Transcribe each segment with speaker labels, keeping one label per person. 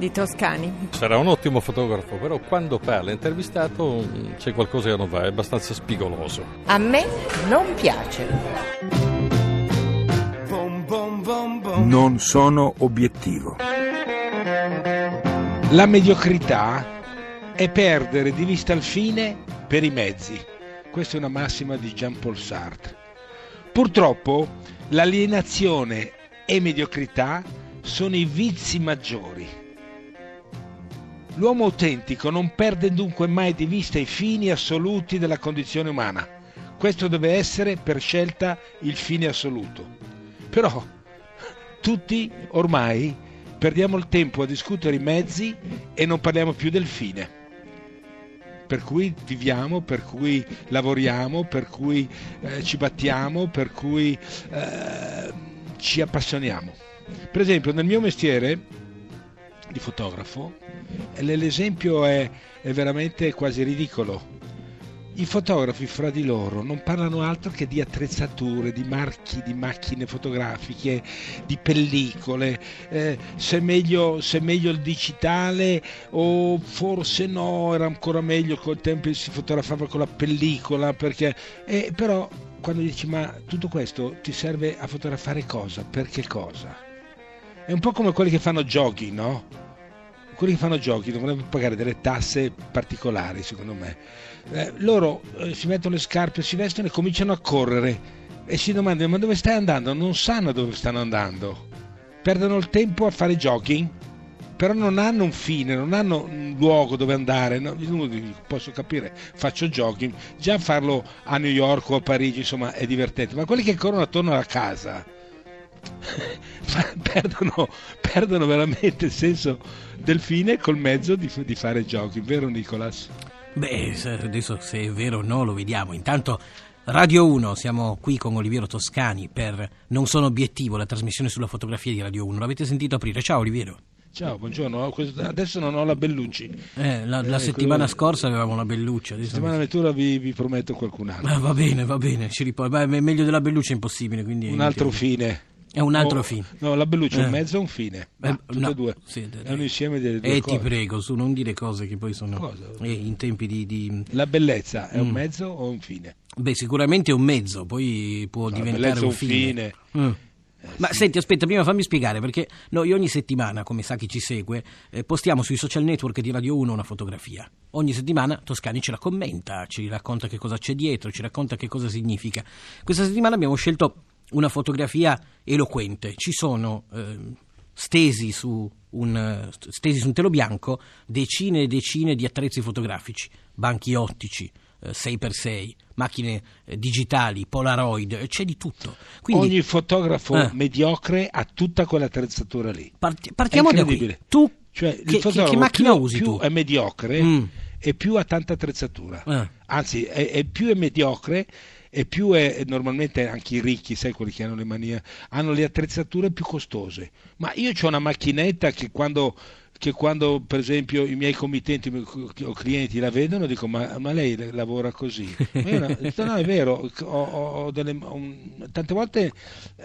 Speaker 1: di Toscani.
Speaker 2: Sarà un ottimo fotografo, però quando parla intervistato mm, c'è qualcosa che non va, è abbastanza spigoloso.
Speaker 3: A me non piace.
Speaker 4: Non sono obiettivo.
Speaker 5: La mediocrità è perdere di vista il fine per i mezzi. Questa è una massima di Jean-Paul Sartre. Purtroppo l'alienazione e mediocrità sono i vizi maggiori L'uomo autentico non perde dunque mai di vista i fini assoluti della condizione umana. Questo deve essere per scelta il fine assoluto. Però tutti ormai perdiamo il tempo a discutere i mezzi e non parliamo più del fine. Per cui viviamo, per cui lavoriamo, per cui eh, ci battiamo, per cui eh, ci appassioniamo. Per esempio nel mio mestiere di fotografo, l'esempio è, è veramente quasi ridicolo. I fotografi fra di loro non parlano altro che di attrezzature, di marchi di macchine fotografiche, di pellicole, eh, se, meglio, se meglio il digitale o forse no, era ancora meglio col tempo si fotografava con la pellicola, perché... Eh, però quando dici ma tutto questo ti serve a fotografare cosa? Per che cosa? È un po' come quelli che fanno giochi, no? quelli che fanno giochi dovrebbero pagare delle tasse particolari, secondo me. Eh, loro eh, si mettono le scarpe, si vestono e cominciano a correre e si domandano ma dove stai andando? Non sanno dove stanno andando. Perdono il tempo a fare jogging, però non hanno un fine, non hanno un luogo dove andare. No? Posso capire, faccio jogging, già farlo a New York o a Parigi, insomma, è divertente, ma quelli che corrono attorno alla casa perdono, perdono, veramente il senso del fine col mezzo di, di fare giochi, vero Nicolas?
Speaker 6: Beh, adesso se è vero o no lo vediamo. Intanto Radio 1, siamo qui con Oliviero Toscani per Non sono obiettivo, la trasmissione sulla fotografia di Radio 1. L'avete sentito aprire? Ciao Oliviero.
Speaker 5: Ciao, buongiorno. Adesso non ho la Bellucci.
Speaker 6: Eh, la, la eh, settimana quello... scorsa avevamo la Bellucci.
Speaker 5: La settimana ventura vi, vi, prometto qualcun altro.
Speaker 6: Ah, va bene, va bene. Ci ripor- Beh, meglio della Bellucci è impossibile.
Speaker 5: un altro fine.
Speaker 6: È un altro oh, film.
Speaker 5: No, la Belluccia è eh. un mezzo e un fine. Eh, tutte no, due. Sì, è un insieme delle due
Speaker 6: E
Speaker 5: cose.
Speaker 6: ti prego, su non dire cose che poi sono Cosa? Eh, in tempi di, di,
Speaker 5: La bellezza è mm. un mezzo o un fine?
Speaker 6: Beh, sicuramente è un mezzo, poi può no, diventare un, un fine. fine. Mm. Eh, Ma sì. senti, aspetta, prima fammi spiegare perché noi ogni settimana, come sa chi ci segue, eh, postiamo sui social network di Radio 1 una fotografia. Ogni settimana Toscani ce la commenta, ci racconta che cosa c'è dietro, ci racconta che cosa significa. Questa settimana abbiamo scelto una fotografia eloquente. Ci sono eh, stesi, su un, stesi su un telo bianco decine e decine di attrezzi fotografici, banchi ottici, 6x6, eh, macchine eh, digitali, Polaroid, c'è di tutto.
Speaker 5: Quindi, Ogni fotografo eh, mediocre ha tutta quell'attrezzatura lì.
Speaker 6: Part- partiamo da qui. Tu cioè, che, che, che, macchina
Speaker 5: più,
Speaker 6: usi
Speaker 5: più
Speaker 6: tu?
Speaker 5: è mediocre mm. e più ha tanta attrezzatura. Eh. Anzi, è, è più è mediocre e più è normalmente anche i ricchi, sai quelli che hanno le manie, hanno le attrezzature più costose. Ma io ho una macchinetta che quando che quando per esempio i miei committenti o clienti la vedono dico ma, ma lei lavora così? No, no è vero ho, ho delle, un, tante volte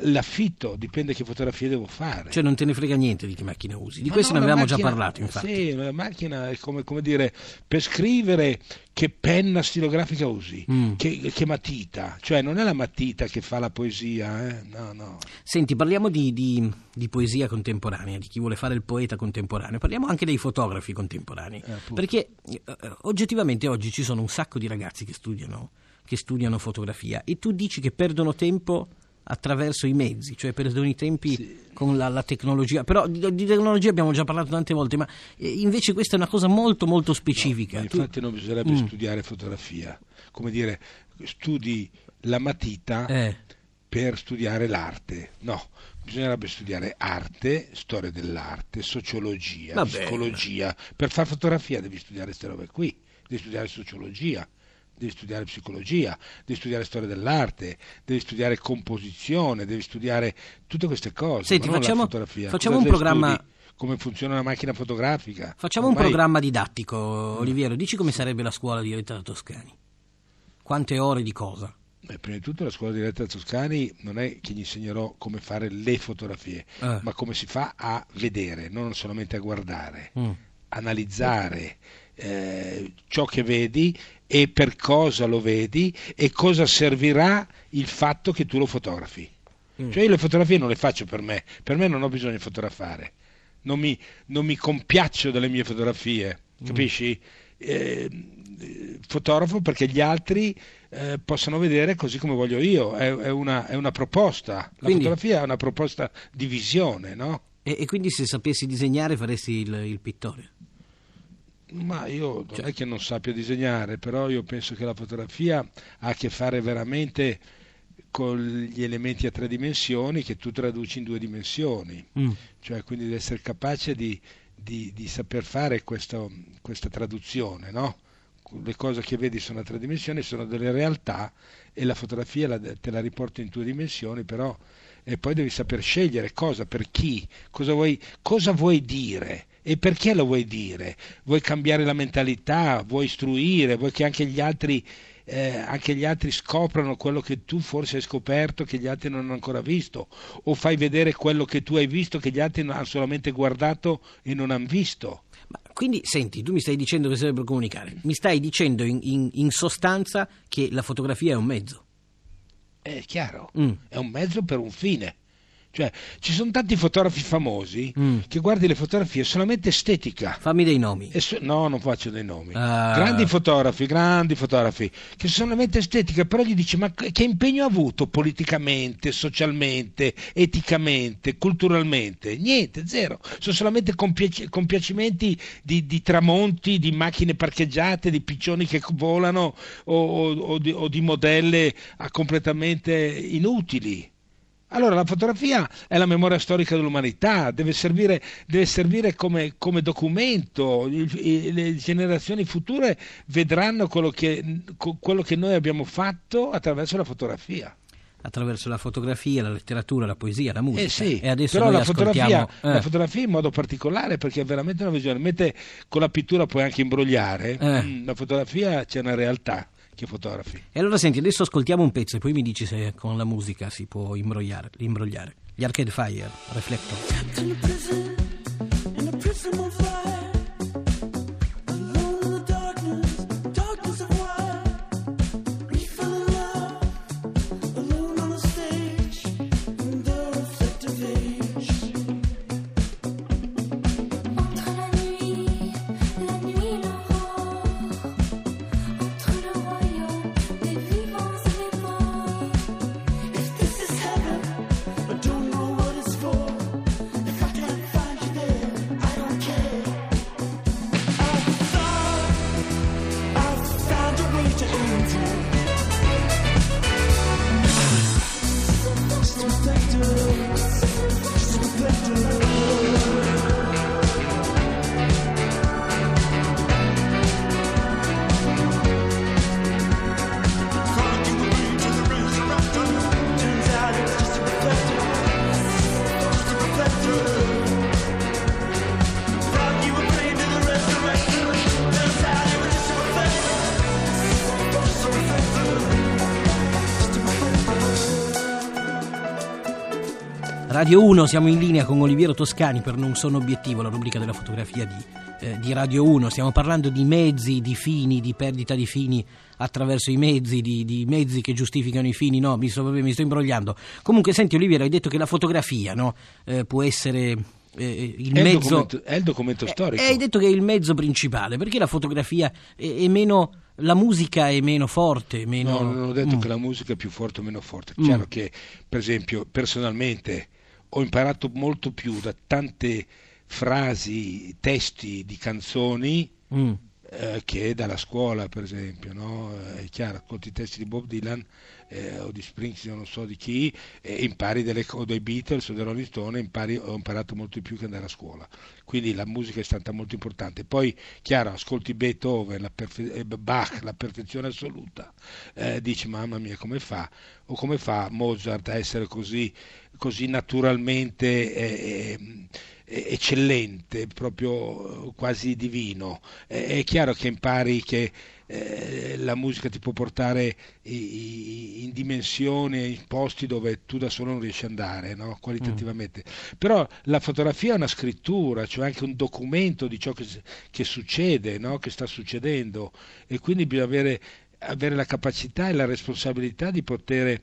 Speaker 5: l'affitto dipende che fotografie devo fare.
Speaker 6: Cioè non te ne frega niente di che macchina usi. Di ma questo no, ne avevamo macchina, già parlato infatti.
Speaker 5: Sì la macchina è come, come dire per scrivere che penna stilografica usi, mm. che, che, matita, cioè non è la matita che fa la poesia, eh? no, no.
Speaker 6: Senti, parliamo di, di, di, poesia contemporanea, di chi vuole fare il poeta contemporaneo, parliamo anche dei fotografi contemporanei, eh, perché eh, oggettivamente oggi ci sono un sacco di ragazzi che studiano, che studiano fotografia e tu dici che perdono tempo attraverso i mezzi, cioè perdono i tempi sì. con la, la, tecnologia. Però di, di, tecnologia abbiamo già parlato tante volte, ma eh, invece questa è una cosa molto molto specifica.
Speaker 5: No, infatti tu... non bisognerebbe mm. studiare fotografia, come dire, studi la matita eh. per studiare l'arte. No, bisognerebbe studiare arte, storia dell'arte, sociologia, Vabbè. psicologia. Per fare fotografia devi studiare queste robe qui, devi studiare sociologia devi studiare psicologia, devi studiare storia dell'arte, devi studiare composizione, devi studiare tutte queste cose.
Speaker 6: Senti, facciamo, facciamo un programma. Studi?
Speaker 5: come funziona una macchina fotografica.
Speaker 6: Facciamo Ormai... un programma didattico, Oliviero. Dici come sarebbe la scuola diretta da Toscani? Quante ore di cosa?
Speaker 5: Beh, prima di tutto la scuola diretta da Toscani non è che gli insegnerò come fare le fotografie, eh. ma come si fa a vedere, non solamente a guardare, mm. analizzare eh, ciò che vedi e per cosa lo vedi e cosa servirà il fatto che tu lo fotografi. Mm. Cioè io le fotografie non le faccio per me, per me non ho bisogno di fotografare, non mi, non mi compiaccio delle mie fotografie, mm. capisci? Eh, fotografo perché gli altri eh, possano vedere così come voglio io, è, è, una, è una, proposta, la quindi, fotografia è una proposta di visione, no?
Speaker 6: E, e quindi se sapessi disegnare faresti il, il pittore?
Speaker 5: Ma io non cioè. è che non sappia disegnare, però io penso che la fotografia ha a che fare veramente con gli elementi a tre dimensioni che tu traduci in due dimensioni, mm. cioè quindi devi essere capace di, di, di saper fare questo, questa traduzione, no? Le cose che vedi sono a tre dimensioni, sono delle realtà e la fotografia la, te la riporto in due dimensioni, però e poi devi saper scegliere cosa, per chi, cosa vuoi, cosa vuoi dire e perché lo vuoi dire? Vuoi cambiare la mentalità? Vuoi istruire? Vuoi che anche gli altri, eh, anche gli altri scoprano quello che tu forse hai scoperto che gli altri non hanno ancora visto? O fai vedere quello che tu hai visto che gli altri hanno solamente guardato e non hanno visto?
Speaker 6: Ma quindi, senti, tu mi stai dicendo che serve per comunicare, mi stai dicendo in, in, in sostanza che la fotografia è un mezzo.
Speaker 5: È chiaro, mm. è un mezzo per un fine. Cioè, ci sono tanti fotografi famosi mm. che guardi le fotografie solamente estetica.
Speaker 6: Fammi dei nomi.
Speaker 5: So- no, non faccio dei nomi. Ah. Grandi fotografi, grandi fotografi, che sono solamente estetica, però gli dici, ma che impegno ha avuto politicamente, socialmente, eticamente, culturalmente? Niente, zero. Sono solamente compiac- compiacimenti di, di, tramonti, di macchine parcheggiate, di piccioni che volano o, o, o, di, o di modelle completamente inutili. Allora la fotografia è la memoria storica dell'umanità, deve servire, deve servire come, come, documento, le generazioni future vedranno quello che, quello che noi abbiamo fatto attraverso la fotografia
Speaker 6: attraverso la fotografia, la letteratura, la poesia, la musica.
Speaker 5: Eh sì, e adesso però la fotografia, eh. la fotografia, in modo particolare perché è veramente una visione. Mentre con la pittura puoi anche imbrogliare, eh. Mm, la fotografia c'è una realtà che fotografi.
Speaker 6: E allora senti, adesso ascoltiamo un pezzo e poi mi dici se con la musica si può imbrogliare. imbrogliare. Gli Arcade Fire, Reflector. Radio 1, siamo in linea con Oliviero Toscani per Non sono obiettivo, la rubrica della fotografia di, eh, di, Radio 1. Stiamo parlando di mezzi, di fini, di perdita di fini attraverso i mezzi, di, di mezzi che giustificano i fini. No, mi sto, mi sto, imbrogliando. Comunque, senti Oliviero, hai detto che la fotografia no, eh, può essere... Eh, il
Speaker 5: è
Speaker 6: mezzo,
Speaker 5: il è il documento storico.
Speaker 6: hai detto che è il mezzo principale, perché la fotografia è, è meno la musica è meno forte. Meno...
Speaker 5: No, non ho detto mm. che la musica è più forte o meno forte. Chiaro mm. che, per esempio, personalmente ho imparato molto più da tante frasi, testi di canzoni mm. eh, che dalla scuola, per esempio. No? È chiaro, con i testi di Bob Dylan eh, o di Springsteen, non so di chi, eh, impari delle, o dei Beatles o dei Rolling Stone, impari, ho imparato molto di più che andare a scuola. Quindi la musica è stata molto importante. Poi, chiaro, ascolti Beethoven, la perfe- eh, Bach, la perfezione assoluta, eh, dici mamma mia come fa, o come fa Mozart a essere così, così naturalmente eh, eccellente, proprio quasi divino. È chiaro che impari che eh, la musica ti può portare in dimensioni, in posti dove tu da solo non riesci ad andare, no? qualitativamente. Mm. Però la fotografia è una scrittura, cioè anche un documento di ciò che, che succede, no? che sta succedendo e quindi bisogna avere, avere la capacità e la responsabilità di poter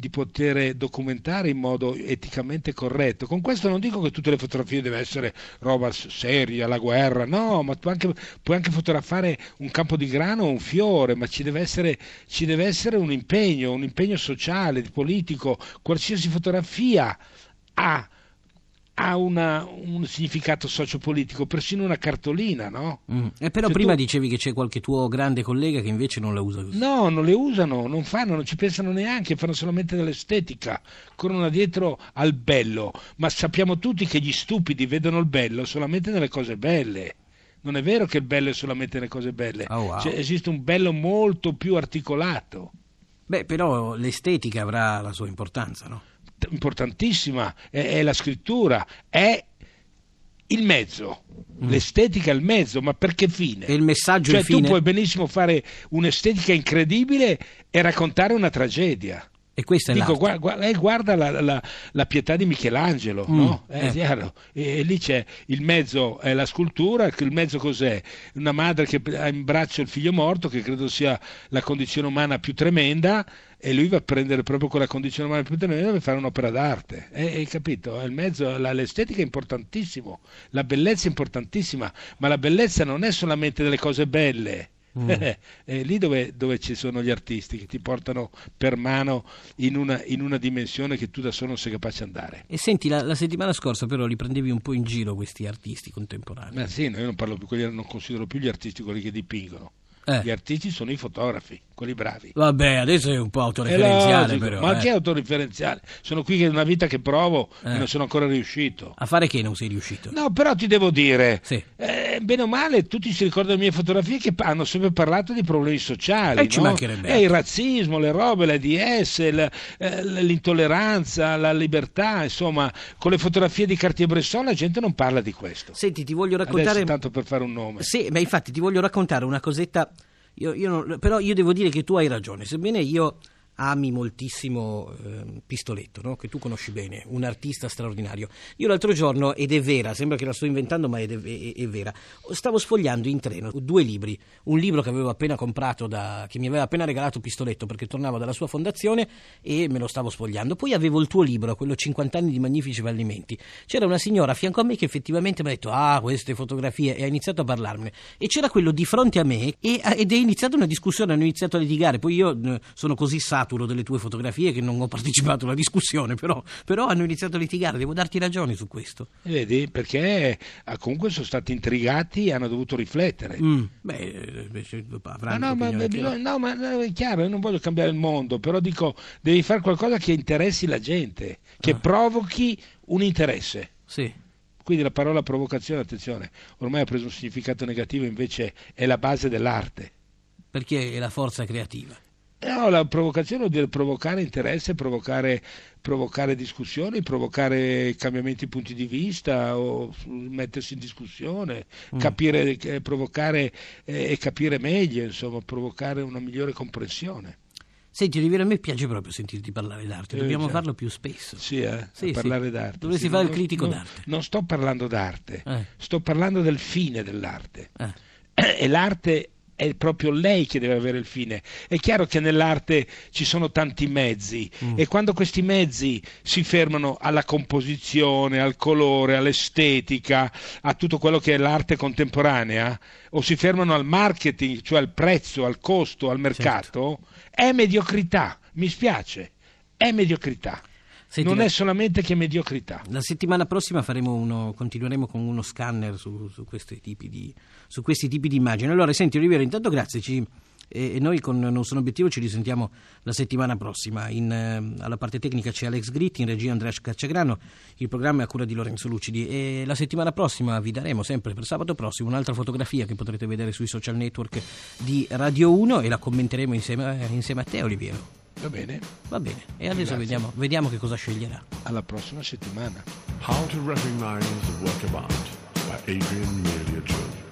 Speaker 5: di poter documentare in modo eticamente corretto. Con questo non dico che tutte le fotografie devono essere roba seria, la guerra, no, ma anche, puoi anche fotografare un campo di grano o un fiore, ma ci deve, essere, ci deve essere un impegno, un impegno sociale, politico, qualsiasi fotografia ha ha una, un significato sociopolitico, persino una cartolina, no?
Speaker 6: Mm. E però cioè prima tu... dicevi che c'è qualche tuo grande collega che invece non la usa così.
Speaker 5: No, non le usano, non fanno, non ci pensano neanche, fanno solamente dell'estetica, corrono dietro al bello, ma sappiamo tutti che gli stupidi vedono il bello solamente nelle cose belle. Non è vero che il bello è solamente nelle cose belle, oh, wow. cioè, esiste un bello molto più articolato.
Speaker 6: Beh, però l'estetica avrà la sua importanza, no?
Speaker 5: Importantissima è, è la scrittura, è il mezzo, mm. l'estetica è il mezzo, ma per che fine?
Speaker 6: E il messaggio
Speaker 5: cioè,
Speaker 6: tu fine...
Speaker 5: puoi benissimo fare un'estetica incredibile e raccontare una tragedia.
Speaker 6: E questa è
Speaker 5: Dico, guarda, guarda, eh, guarda la, la, la, pietà di Michelangelo, mm, no? È eh. chiaro. E, e, lì c'è il mezzo, è la scultura, il mezzo cos'è? Una madre che ha in braccio il figlio morto, che credo sia la condizione umana più tremenda, e lui va a prendere proprio quella condizione umana più tremenda per fare un'opera d'arte. Eh, hai capito? Il mezzo, la, l'estetica è importantissimo, la bellezza è importantissima, ma la bellezza non è solamente delle cose belle Mm. è lì dove, dove, ci sono gli artisti che ti portano per mano in una, in una, dimensione che tu da solo non sei capace di andare.
Speaker 6: E senti, la, la, settimana scorsa però li prendevi un po' in giro questi artisti contemporanei.
Speaker 5: Ma sì, io non, parlo più, non considero più gli artisti quelli che dipingono. Eh. Gli artisti sono i fotografi, quelli bravi.
Speaker 6: Vabbè, adesso è un po' autoreferenziale. Però,
Speaker 5: ma
Speaker 6: eh.
Speaker 5: che autoreferenziale? Sono qui che è una vita che provo eh. e non sono ancora riuscito.
Speaker 6: A fare che non sei riuscito?
Speaker 5: No, però ti devo dire, sì. eh, bene o male, tutti si ricordano le mie fotografie che hanno sempre parlato di problemi sociali.
Speaker 6: E ci mancherebbe.
Speaker 5: Eh, il razzismo, le robe, la DS, la, eh, l'intolleranza, la libertà, insomma, con le fotografie di Cartier-Bresson la gente non parla di questo.
Speaker 6: Senti, ti voglio raccontare...
Speaker 5: Adesso, tanto per fare un nome.
Speaker 6: Sì, ma infatti ti voglio raccontare una cosetta io, io non, però io devo dire che tu hai ragione, sebbene io ami moltissimo eh, Pistoletto, no? che tu conosci bene, un artista straordinario. Io l'altro giorno, ed è vera, sembra che la sto inventando, ma è, è, è, vera, stavo sfogliando in treno due libri. Un libro che avevo appena comprato, da, che mi aveva appena regalato Pistoletto perché tornavo dalla sua fondazione e me lo stavo sfogliando. Poi avevo il tuo libro, quello 50 anni di magnifici fallimenti. C'era una signora a fianco a me che effettivamente mi ha detto, ah, queste fotografie, e ha iniziato a parlarmene. E c'era quello di fronte a me e, ed è iniziata una discussione, hanno iniziato a litigare. Poi io sono così saturo saturo delle tue fotografie che non ho partecipato alla discussione, però, però hanno iniziato a litigare, devo darti ragione su questo.
Speaker 5: Vedi, perché ah, comunque sono stati intrigati e hanno dovuto riflettere.
Speaker 6: Mm. Beh, invece avranno
Speaker 5: no, no, ma, no, ma è chiaro, io non voglio cambiare il mondo, però dico, devi fare qualcosa che interessi la gente, che ah. provochi un interesse.
Speaker 6: Sì.
Speaker 5: Quindi la parola provocazione, attenzione, ormai ha preso un significato negativo, invece è la base dell'arte.
Speaker 6: Perché è la forza creativa.
Speaker 5: No, la provocazione vuol dire provocare interesse, provocare, provocare, discussioni, provocare cambiamenti di punti di vista o mettersi in discussione, mm. capire, eh, provocare eh, e capire meglio, insomma, provocare una migliore comprensione.
Speaker 6: Senti, Oliviera, a me piace proprio sentirti parlare d'arte, eh, dobbiamo eh, farlo più spesso.
Speaker 5: Sì, eh? sì parlare sì. d'arte.
Speaker 6: Dovresti
Speaker 5: sì,
Speaker 6: fare il critico
Speaker 5: non,
Speaker 6: d'arte.
Speaker 5: Non sto parlando d'arte, eh. sto parlando del fine dell'arte. E l'arte è proprio lei che deve avere il fine. È chiaro che nell'arte ci sono tanti mezzi mm. e quando questi mezzi si fermano alla composizione, al colore, all'estetica, a tutto quello che è l'arte contemporanea, o si fermano al marketing, cioè al prezzo, al costo, al mercato, certo. è mediocrità. Mi spiace, è mediocrità. Senti, non la... è solamente che mediocrità.
Speaker 6: La settimana prossima uno, continueremo con uno scanner su, su, questi di, su, questi tipi di, immagini. Allora, senti Oliviero, intanto grazie. Ci, e, e, noi con Non Sono Obiettivo ci risentiamo la settimana prossima. In, eh, alla parte tecnica c'è Alex Gritti, in regia Andrea Cacciagrano, il programma è a cura di Lorenzo Lucidi e la settimana prossima vi daremo sempre per sabato prossimo un'altra fotografia che potrete vedere sui social network di Radio 1 e la commenteremo insieme, insieme a te Oliviero.
Speaker 5: Va bene.
Speaker 6: Va bene. E adesso vediamo, vediamo, che cosa sceglierà.
Speaker 5: Alla prossima settimana.
Speaker 4: How to recognize the work of art by Adrian Melia Jones.